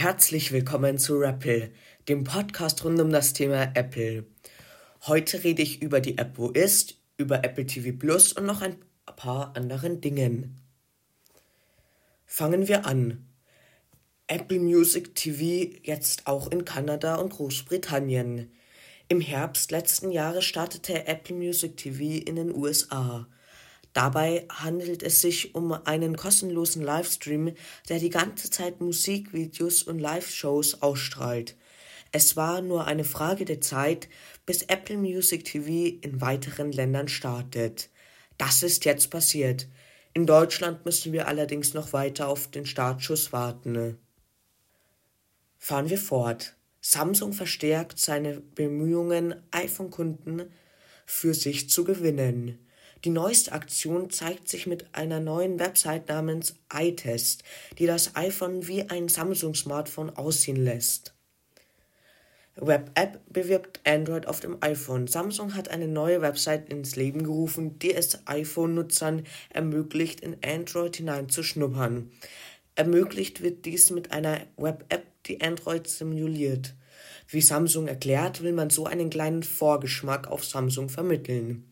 Herzlich willkommen zu Rappel, dem Podcast rund um das Thema Apple. Heute rede ich über die App Wo ist, über Apple TV Plus und noch ein paar anderen Dingen. Fangen wir an. Apple Music TV jetzt auch in Kanada und Großbritannien. Im Herbst letzten Jahres startete Apple Music TV in den USA. Dabei handelt es sich um einen kostenlosen Livestream, der die ganze Zeit Musikvideos und Live-Shows ausstrahlt. Es war nur eine Frage der Zeit, bis Apple Music TV in weiteren Ländern startet. Das ist jetzt passiert. In Deutschland müssen wir allerdings noch weiter auf den Startschuss warten. Fahren wir fort. Samsung verstärkt seine Bemühungen, iPhone-Kunden für sich zu gewinnen. Die neueste Aktion zeigt sich mit einer neuen Website namens iTest, die das iPhone wie ein Samsung-Smartphone aussehen lässt. Web-App bewirbt Android auf dem iPhone. Samsung hat eine neue Website ins Leben gerufen, die es iPhone-Nutzern ermöglicht, in Android hineinzuschnuppern. Ermöglicht wird dies mit einer Web-App, die Android simuliert. Wie Samsung erklärt, will man so einen kleinen Vorgeschmack auf Samsung vermitteln.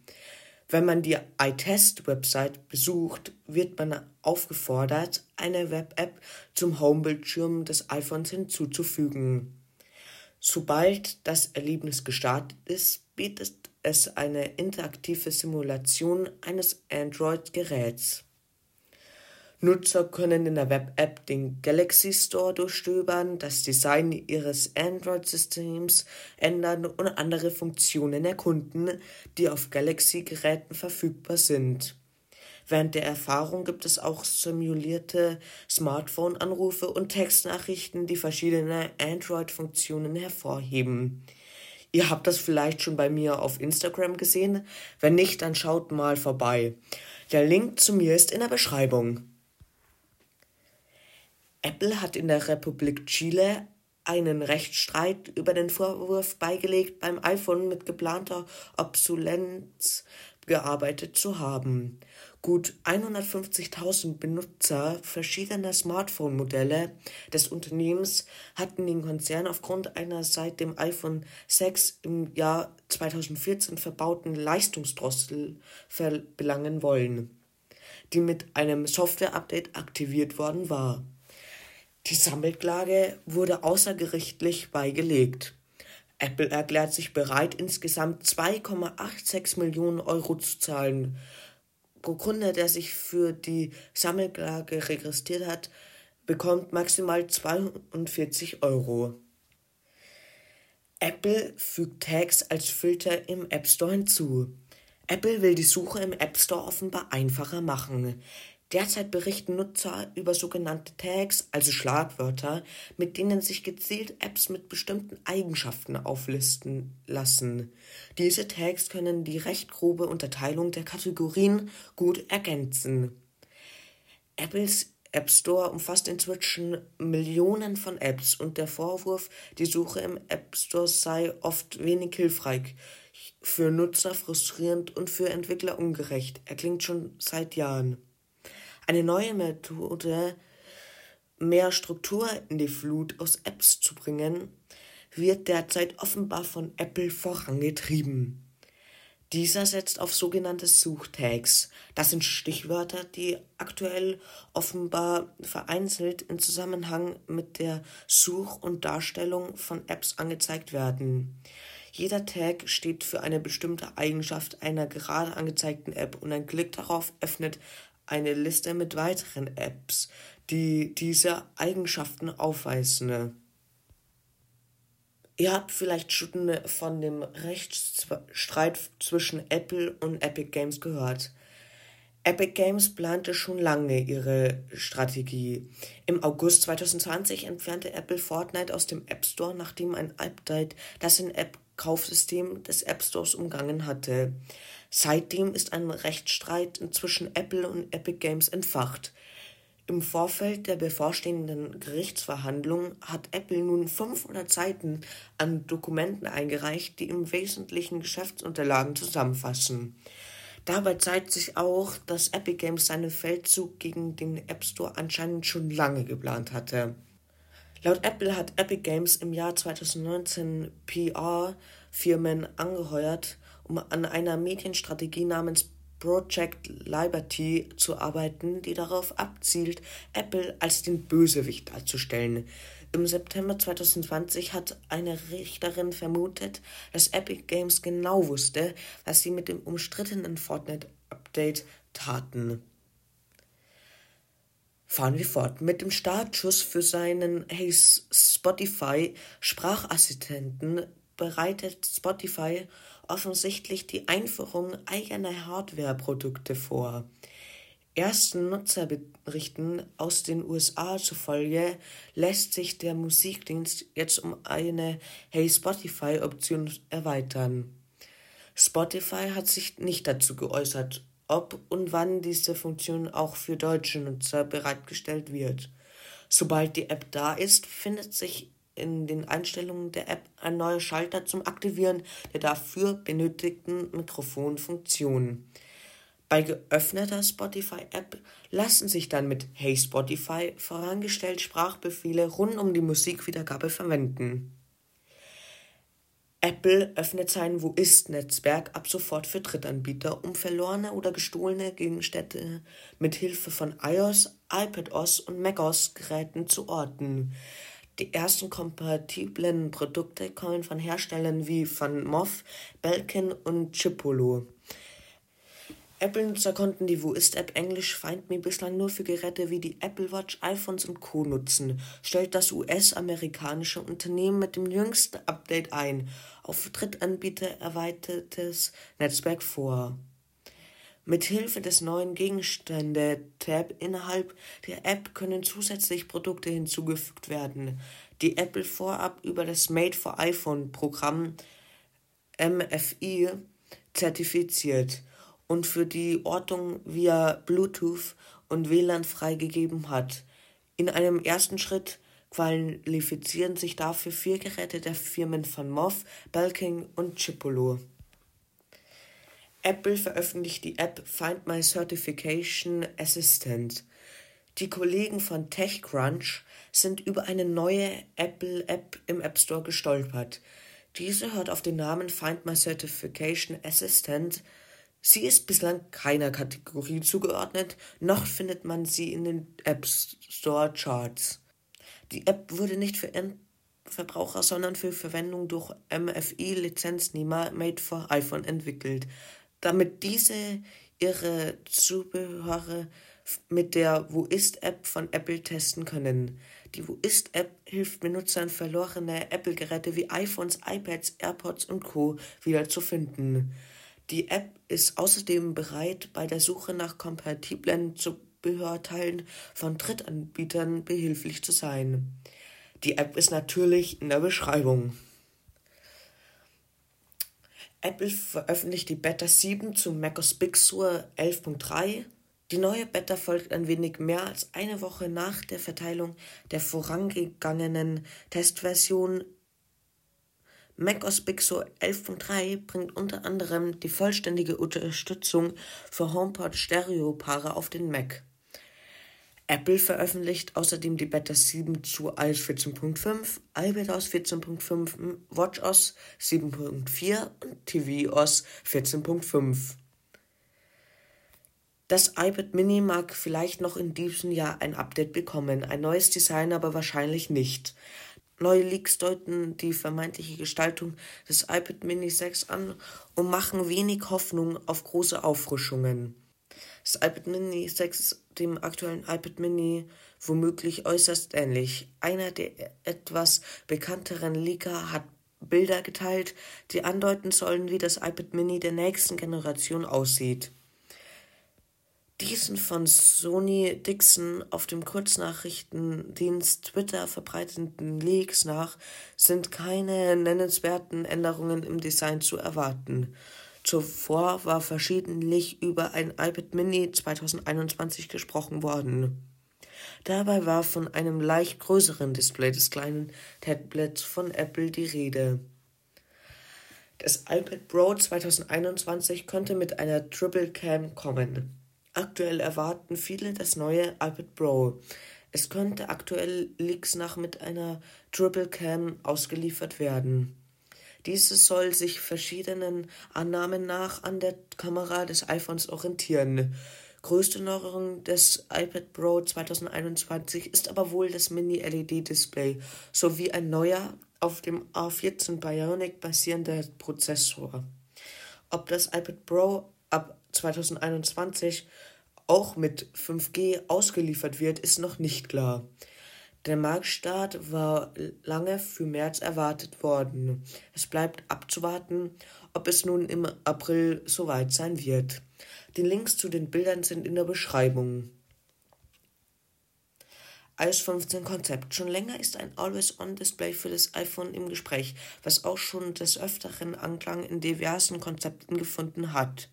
Wenn man die iTest-Website besucht, wird man aufgefordert, eine Web-App zum Homebildschirm des iPhones hinzuzufügen. Sobald das Erlebnis gestartet ist, bietet es eine interaktive Simulation eines Android-Geräts. Nutzer können in der Web-App den Galaxy Store durchstöbern, das Design ihres Android-Systems ändern und andere Funktionen erkunden, die auf Galaxy-Geräten verfügbar sind. Während der Erfahrung gibt es auch simulierte Smartphone-Anrufe und Textnachrichten, die verschiedene Android-Funktionen hervorheben. Ihr habt das vielleicht schon bei mir auf Instagram gesehen. Wenn nicht, dann schaut mal vorbei. Der Link zu mir ist in der Beschreibung. Apple hat in der Republik Chile einen Rechtsstreit über den Vorwurf beigelegt, beim iPhone mit geplanter Obsolenz gearbeitet zu haben. Gut 150.000 Benutzer verschiedener Smartphone-Modelle des Unternehmens hatten den Konzern aufgrund einer seit dem iPhone 6 im Jahr 2014 verbauten Leistungsdrossel verbelangen wollen, die mit einem Software-Update aktiviert worden war. Die Sammelklage wurde außergerichtlich beigelegt. Apple erklärt sich bereit, insgesamt 2,86 Millionen Euro zu zahlen. Pro Kunde, der sich für die Sammelklage registriert hat, bekommt maximal 42 Euro. Apple fügt Tags als Filter im App Store hinzu. Apple will die Suche im App Store offenbar einfacher machen. Derzeit berichten Nutzer über sogenannte Tags, also Schlagwörter, mit denen sich gezielt Apps mit bestimmten Eigenschaften auflisten lassen. Diese Tags können die recht grobe Unterteilung der Kategorien gut ergänzen. Apples App Store umfasst inzwischen Millionen von Apps und der Vorwurf, die Suche im App Store sei oft wenig hilfreich, für Nutzer frustrierend und für Entwickler ungerecht, erklingt schon seit Jahren. Eine neue Methode, mehr Struktur in die Flut aus Apps zu bringen, wird derzeit offenbar von Apple vorangetrieben. Dieser setzt auf sogenannte Suchtags. Das sind Stichwörter, die aktuell offenbar vereinzelt im Zusammenhang mit der Such- und Darstellung von Apps angezeigt werden. Jeder Tag steht für eine bestimmte Eigenschaft einer gerade angezeigten App und ein Klick darauf öffnet eine Liste mit weiteren Apps, die diese Eigenschaften aufweisen. Ihr habt vielleicht schon von dem Rechtsstreit zwischen Apple und Epic Games gehört. Epic Games plante schon lange ihre Strategie. Im August 2020 entfernte Apple Fortnite aus dem App Store, nachdem ein Update das in App-Kaufsystem des App Stores umgangen hatte. Seitdem ist ein Rechtsstreit zwischen Apple und Epic Games entfacht. Im Vorfeld der bevorstehenden Gerichtsverhandlung hat Apple nun 500 Seiten an Dokumenten eingereicht, die im Wesentlichen Geschäftsunterlagen zusammenfassen. Dabei zeigt sich auch, dass Epic Games seinen Feldzug gegen den App Store anscheinend schon lange geplant hatte. Laut Apple hat Epic Games im Jahr 2019 PR-Firmen angeheuert, um an einer Medienstrategie namens Project Liberty zu arbeiten, die darauf abzielt, Apple als den Bösewicht darzustellen. Im September 2020 hat eine Richterin vermutet, dass Epic Games genau wusste, was sie mit dem umstrittenen Fortnite-Update taten. Fahren wir fort. Mit dem Startschuss für seinen Hey Spotify Sprachassistenten bereitet Spotify offensichtlich die Einführung eigener Hardware-Produkte vor. Ersten Nutzerberichten aus den USA zufolge lässt sich der Musikdienst jetzt um eine Hey Spotify-Option erweitern. Spotify hat sich nicht dazu geäußert, ob und wann diese Funktion auch für deutsche Nutzer bereitgestellt wird. Sobald die App da ist, findet sich in den Einstellungen der App ein neuer Schalter zum Aktivieren der dafür benötigten Mikrofonfunktion. Bei geöffneter Spotify-App lassen sich dann mit Hey Spotify vorangestellt Sprachbefehle rund um die Musikwiedergabe verwenden. Apple öffnet sein Wo ist-Netzwerk ab sofort für Drittanbieter, um verlorene oder gestohlene Gegenstände mit Hilfe von iOS, iPadOS und macOS-Geräten zu orten. Die ersten kompatiblen Produkte kommen von Herstellern wie von Moff, Belkin und Chipolo. Apple-Nutzer konnten die Wo ist-App Englisch Find Me bislang nur für Geräte wie die Apple Watch, iPhones und Co. nutzen, stellt das US-amerikanische Unternehmen mit dem jüngsten Update ein auf Drittanbieter erweitertes Netzwerk vor. Mit Hilfe des neuen Gegenstände-Tab innerhalb der App können zusätzlich Produkte hinzugefügt werden, die Apple vorab über das Made for iPhone Programm MFI zertifiziert und für die Ortung via Bluetooth und WLAN freigegeben hat. In einem ersten Schritt qualifizieren sich dafür vier Geräte der Firmen von Moff, Belking und Chipolo. Apple veröffentlicht die App Find My Certification Assistant. Die Kollegen von TechCrunch sind über eine neue Apple-App im App Store gestolpert. Diese hört auf den Namen Find My Certification Assistant. Sie ist bislang keiner Kategorie zugeordnet, noch findet man sie in den App Store Charts. Die App wurde nicht für Endverbraucher, sondern für Verwendung durch MFI-Lizenznehmer Made for iPhone entwickelt damit diese ihre Zubehöre mit der Wo ist-App von Apple testen können. Die Wo ist-App hilft Benutzern, verlorene Apple-Geräte wie iPhones, iPads, AirPods und Co. wiederzufinden. Die App ist außerdem bereit, bei der Suche nach kompatiblen Zubehörteilen von Drittanbietern behilflich zu sein. Die App ist natürlich in der Beschreibung. Apple veröffentlicht die Beta 7 zu macOS Big Sur 11.3. Die neue Beta folgt ein wenig mehr als eine Woche nach der Verteilung der vorangegangenen Testversion. macOS Big Sur 11.3 bringt unter anderem die vollständige Unterstützung für HomePod-Stereo-Paare auf den Mac. Apple veröffentlicht außerdem die Beta 7 zu iOS 14.5, iPadOS 14.5, WatchOS 7.4 und tvOS 14.5. Das iPad Mini mag vielleicht noch in diesem Jahr ein Update bekommen, ein neues Design aber wahrscheinlich nicht. Neue Leaks deuten die vermeintliche Gestaltung des iPad Mini 6 an und machen wenig Hoffnung auf große Auffrischungen. Das iPad Mini 6 ist dem aktuellen iPad Mini womöglich äußerst ähnlich. Einer der etwas bekannteren Leaker hat Bilder geteilt, die andeuten sollen, wie das iPad Mini der nächsten Generation aussieht. Diesen von Sony Dixon auf dem Kurznachrichtendienst Twitter verbreiteten Leaks nach sind keine nennenswerten Änderungen im Design zu erwarten. Zuvor war verschiedentlich über ein iPad Mini 2021 gesprochen worden. Dabei war von einem leicht größeren Display des kleinen Tablets von Apple die Rede. Das iPad Pro 2021 könnte mit einer Triple Cam kommen. Aktuell erwarten viele das neue iPad Pro. Es könnte aktuell Leaks nach mit einer Triple Cam ausgeliefert werden. Diese soll sich verschiedenen Annahmen nach an der Kamera des iPhones orientieren. Größte Neuerung des iPad Pro 2021 ist aber wohl das Mini-LED-Display sowie ein neuer, auf dem A14 Bionic basierender Prozessor. Ob das iPad Pro ab 2021 auch mit 5G ausgeliefert wird, ist noch nicht klar. Der Marktstart war lange für März erwartet worden. Es bleibt abzuwarten, ob es nun im April soweit sein wird. Die Links zu den Bildern sind in der Beschreibung. iOS 15 Konzept. Schon länger ist ein Always-On-Display für das iPhone im Gespräch, was auch schon des Öfteren Anklang in diversen Konzepten gefunden hat.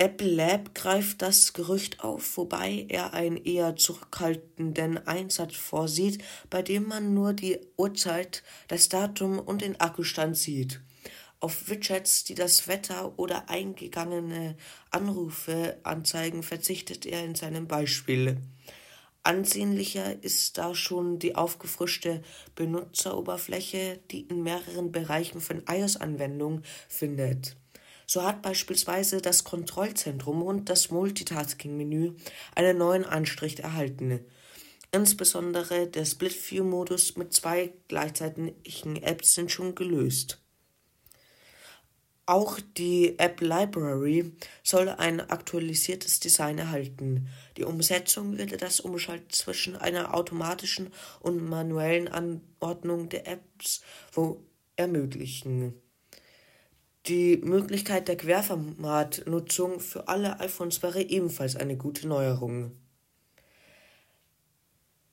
Apple Lab greift das Gerücht auf, wobei er einen eher zurückhaltenden Einsatz vorsieht, bei dem man nur die Uhrzeit, das Datum und den Akkustand sieht. Auf Widgets, die das Wetter oder eingegangene Anrufe anzeigen, verzichtet er in seinem Beispiel. Ansehnlicher ist da schon die aufgefrischte Benutzeroberfläche, die in mehreren Bereichen von iOS-Anwendungen findet. So hat beispielsweise das Kontrollzentrum und das Multitasking-Menü einen neuen Anstrich erhalten. Insbesondere der Split-View-Modus mit zwei gleichzeitigen Apps sind schon gelöst. Auch die App Library soll ein aktualisiertes Design erhalten. Die Umsetzung würde das Umschalten zwischen einer automatischen und manuellen Anordnung der Apps ermöglichen. Die Möglichkeit der Querformatnutzung für alle iPhones wäre ebenfalls eine gute Neuerung.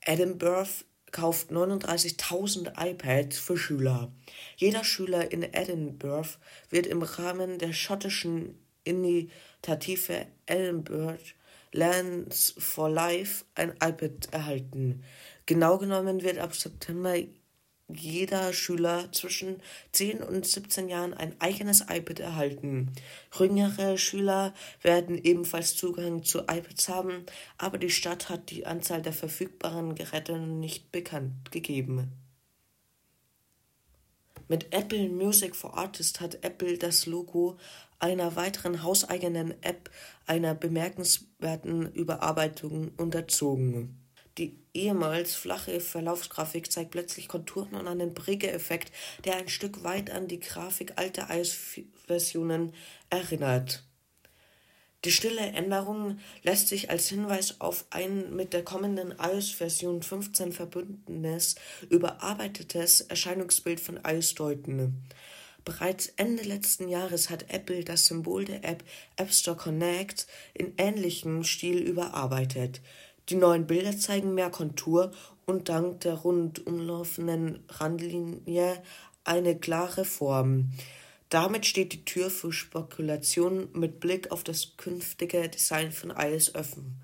Edinburgh kauft 39.000 iPads für Schüler. Jeder Schüler in Edinburgh wird im Rahmen der schottischen Initiative Edinburgh Lands for Life ein iPad erhalten. Genau genommen wird ab September jeder Schüler zwischen 10 und 17 Jahren ein eigenes iPad erhalten. Jüngere Schüler werden ebenfalls Zugang zu iPads haben, aber die Stadt hat die Anzahl der verfügbaren Geräte nicht bekannt gegeben. Mit Apple Music for Artists hat Apple das Logo einer weiteren hauseigenen App einer bemerkenswerten Überarbeitung unterzogen. Die ehemals flache Verlaufsgrafik zeigt plötzlich Konturen und einen Prägeeffekt, der ein Stück weit an die Grafik alter iOS-Versionen erinnert. Die stille Änderung lässt sich als Hinweis auf ein mit der kommenden iOS-Version 15 verbundenes, überarbeitetes Erscheinungsbild von iOS deuten. Bereits Ende letzten Jahres hat Apple das Symbol der App App Store Connect in ähnlichem Stil überarbeitet. Die neuen Bilder zeigen mehr Kontur und dank der rund umlaufenden Randlinie eine klare Form. Damit steht die Tür für Spekulationen mit Blick auf das künftige Design von iOS offen.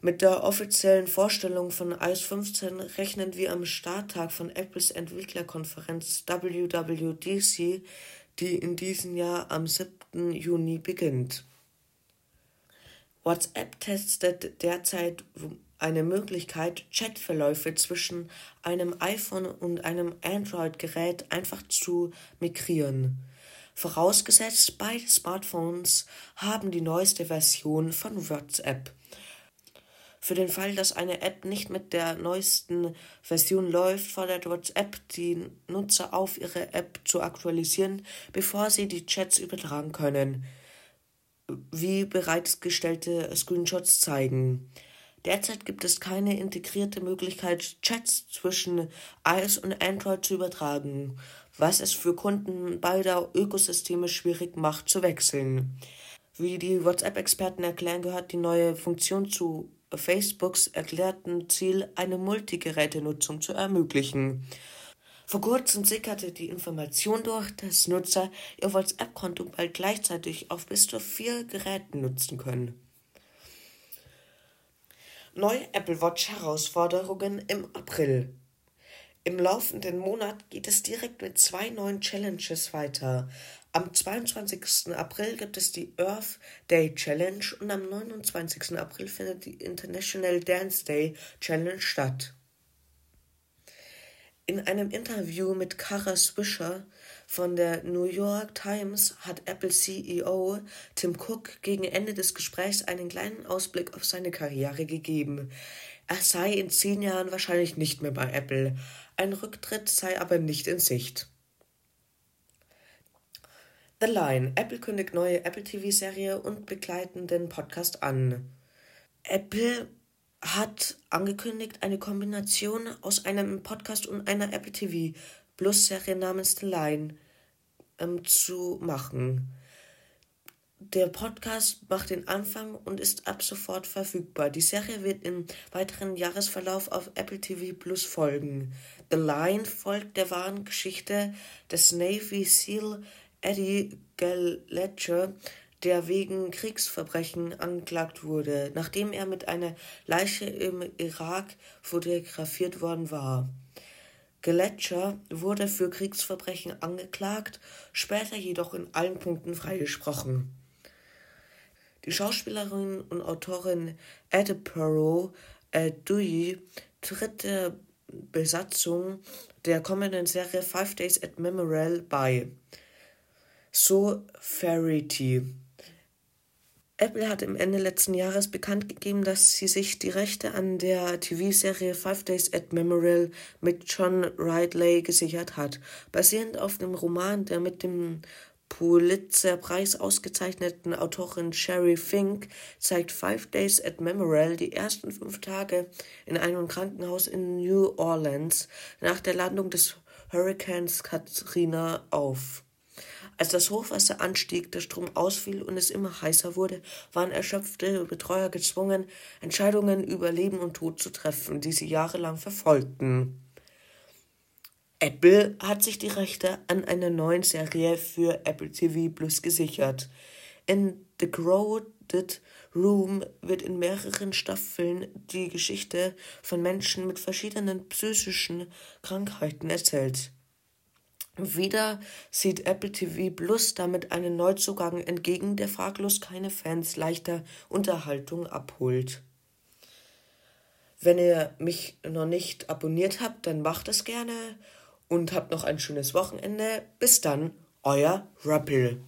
Mit der offiziellen Vorstellung von iOS 15 rechnen wir am Starttag von Apples Entwicklerkonferenz WWDC, die in diesem Jahr am 7. Juni beginnt. WhatsApp testet derzeit eine Möglichkeit, Chatverläufe zwischen einem iPhone und einem Android-Gerät einfach zu migrieren. Vorausgesetzt, beide Smartphones haben die neueste Version von WhatsApp. Für den Fall, dass eine App nicht mit der neuesten Version läuft, fordert WhatsApp die Nutzer auf, ihre App zu aktualisieren, bevor sie die Chats übertragen können wie bereitgestellte Screenshots zeigen. Derzeit gibt es keine integrierte Möglichkeit, Chats zwischen iOS und Android zu übertragen, was es für Kunden beider Ökosysteme schwierig macht, zu wechseln. Wie die WhatsApp-Experten erklären, gehört die neue Funktion zu Facebooks erklärten Ziel, eine Multigerätenutzung zu ermöglichen. Vor kurzem sickerte die Information durch, dass Nutzer ihr WhatsApp-Konto bald gleichzeitig auf bis zu vier Geräten nutzen können. Neue Apple Watch Herausforderungen im April. Im laufenden Monat geht es direkt mit zwei neuen Challenges weiter. Am 22. April gibt es die Earth Day Challenge und am 29. April findet die International Dance Day Challenge statt. In einem Interview mit Kara Swisher von der New York Times hat Apple CEO Tim Cook gegen Ende des Gesprächs einen kleinen Ausblick auf seine Karriere gegeben. Er sei in zehn Jahren wahrscheinlich nicht mehr bei Apple, ein Rücktritt sei aber nicht in Sicht. The Line. Apple kündigt neue Apple TV-Serie und begleitenden Podcast an. Apple hat angekündigt, eine Kombination aus einem Podcast und einer Apple TV Plus Serie namens The Line ähm, zu machen. Der Podcast macht den Anfang und ist ab sofort verfügbar. Die Serie wird im weiteren Jahresverlauf auf Apple TV Plus folgen. The Line folgt der wahren Geschichte des Navy SEAL Eddie Gallagher, der wegen Kriegsverbrechen angeklagt wurde, nachdem er mit einer Leiche im Irak fotografiert worden war. Gallagher wurde für Kriegsverbrechen angeklagt, später jedoch in allen Punkten freigesprochen. Die Schauspielerin und Autorin Adepero Dewey tritt der Besatzung der kommenden Serie Five Days at Memorial bei. So Verity. Apple hat im Ende letzten Jahres bekannt gegeben, dass sie sich die Rechte an der TV-Serie Five Days at Memorial mit John Ridley gesichert hat. Basierend auf dem Roman der mit dem Pulitzer-Preis ausgezeichneten Autorin Sherry Fink zeigt Five Days at Memorial die ersten fünf Tage in einem Krankenhaus in New Orleans nach der Landung des Hurrikans Katrina auf. Als das Hochwasser anstieg, der Strom ausfiel und es immer heißer wurde, waren erschöpfte Betreuer gezwungen, Entscheidungen über Leben und Tod zu treffen, die sie jahrelang verfolgten. Apple hat sich die Rechte an einer neuen Serie für Apple TV Plus gesichert. In The Crowded Room wird in mehreren Staffeln die Geschichte von Menschen mit verschiedenen psychischen Krankheiten erzählt. Wieder sieht Apple TV Plus damit einen Neuzugang entgegen, der fraglos keine Fans leichter Unterhaltung abholt. Wenn ihr mich noch nicht abonniert habt, dann macht es gerne und habt noch ein schönes Wochenende. Bis dann, euer Rappel.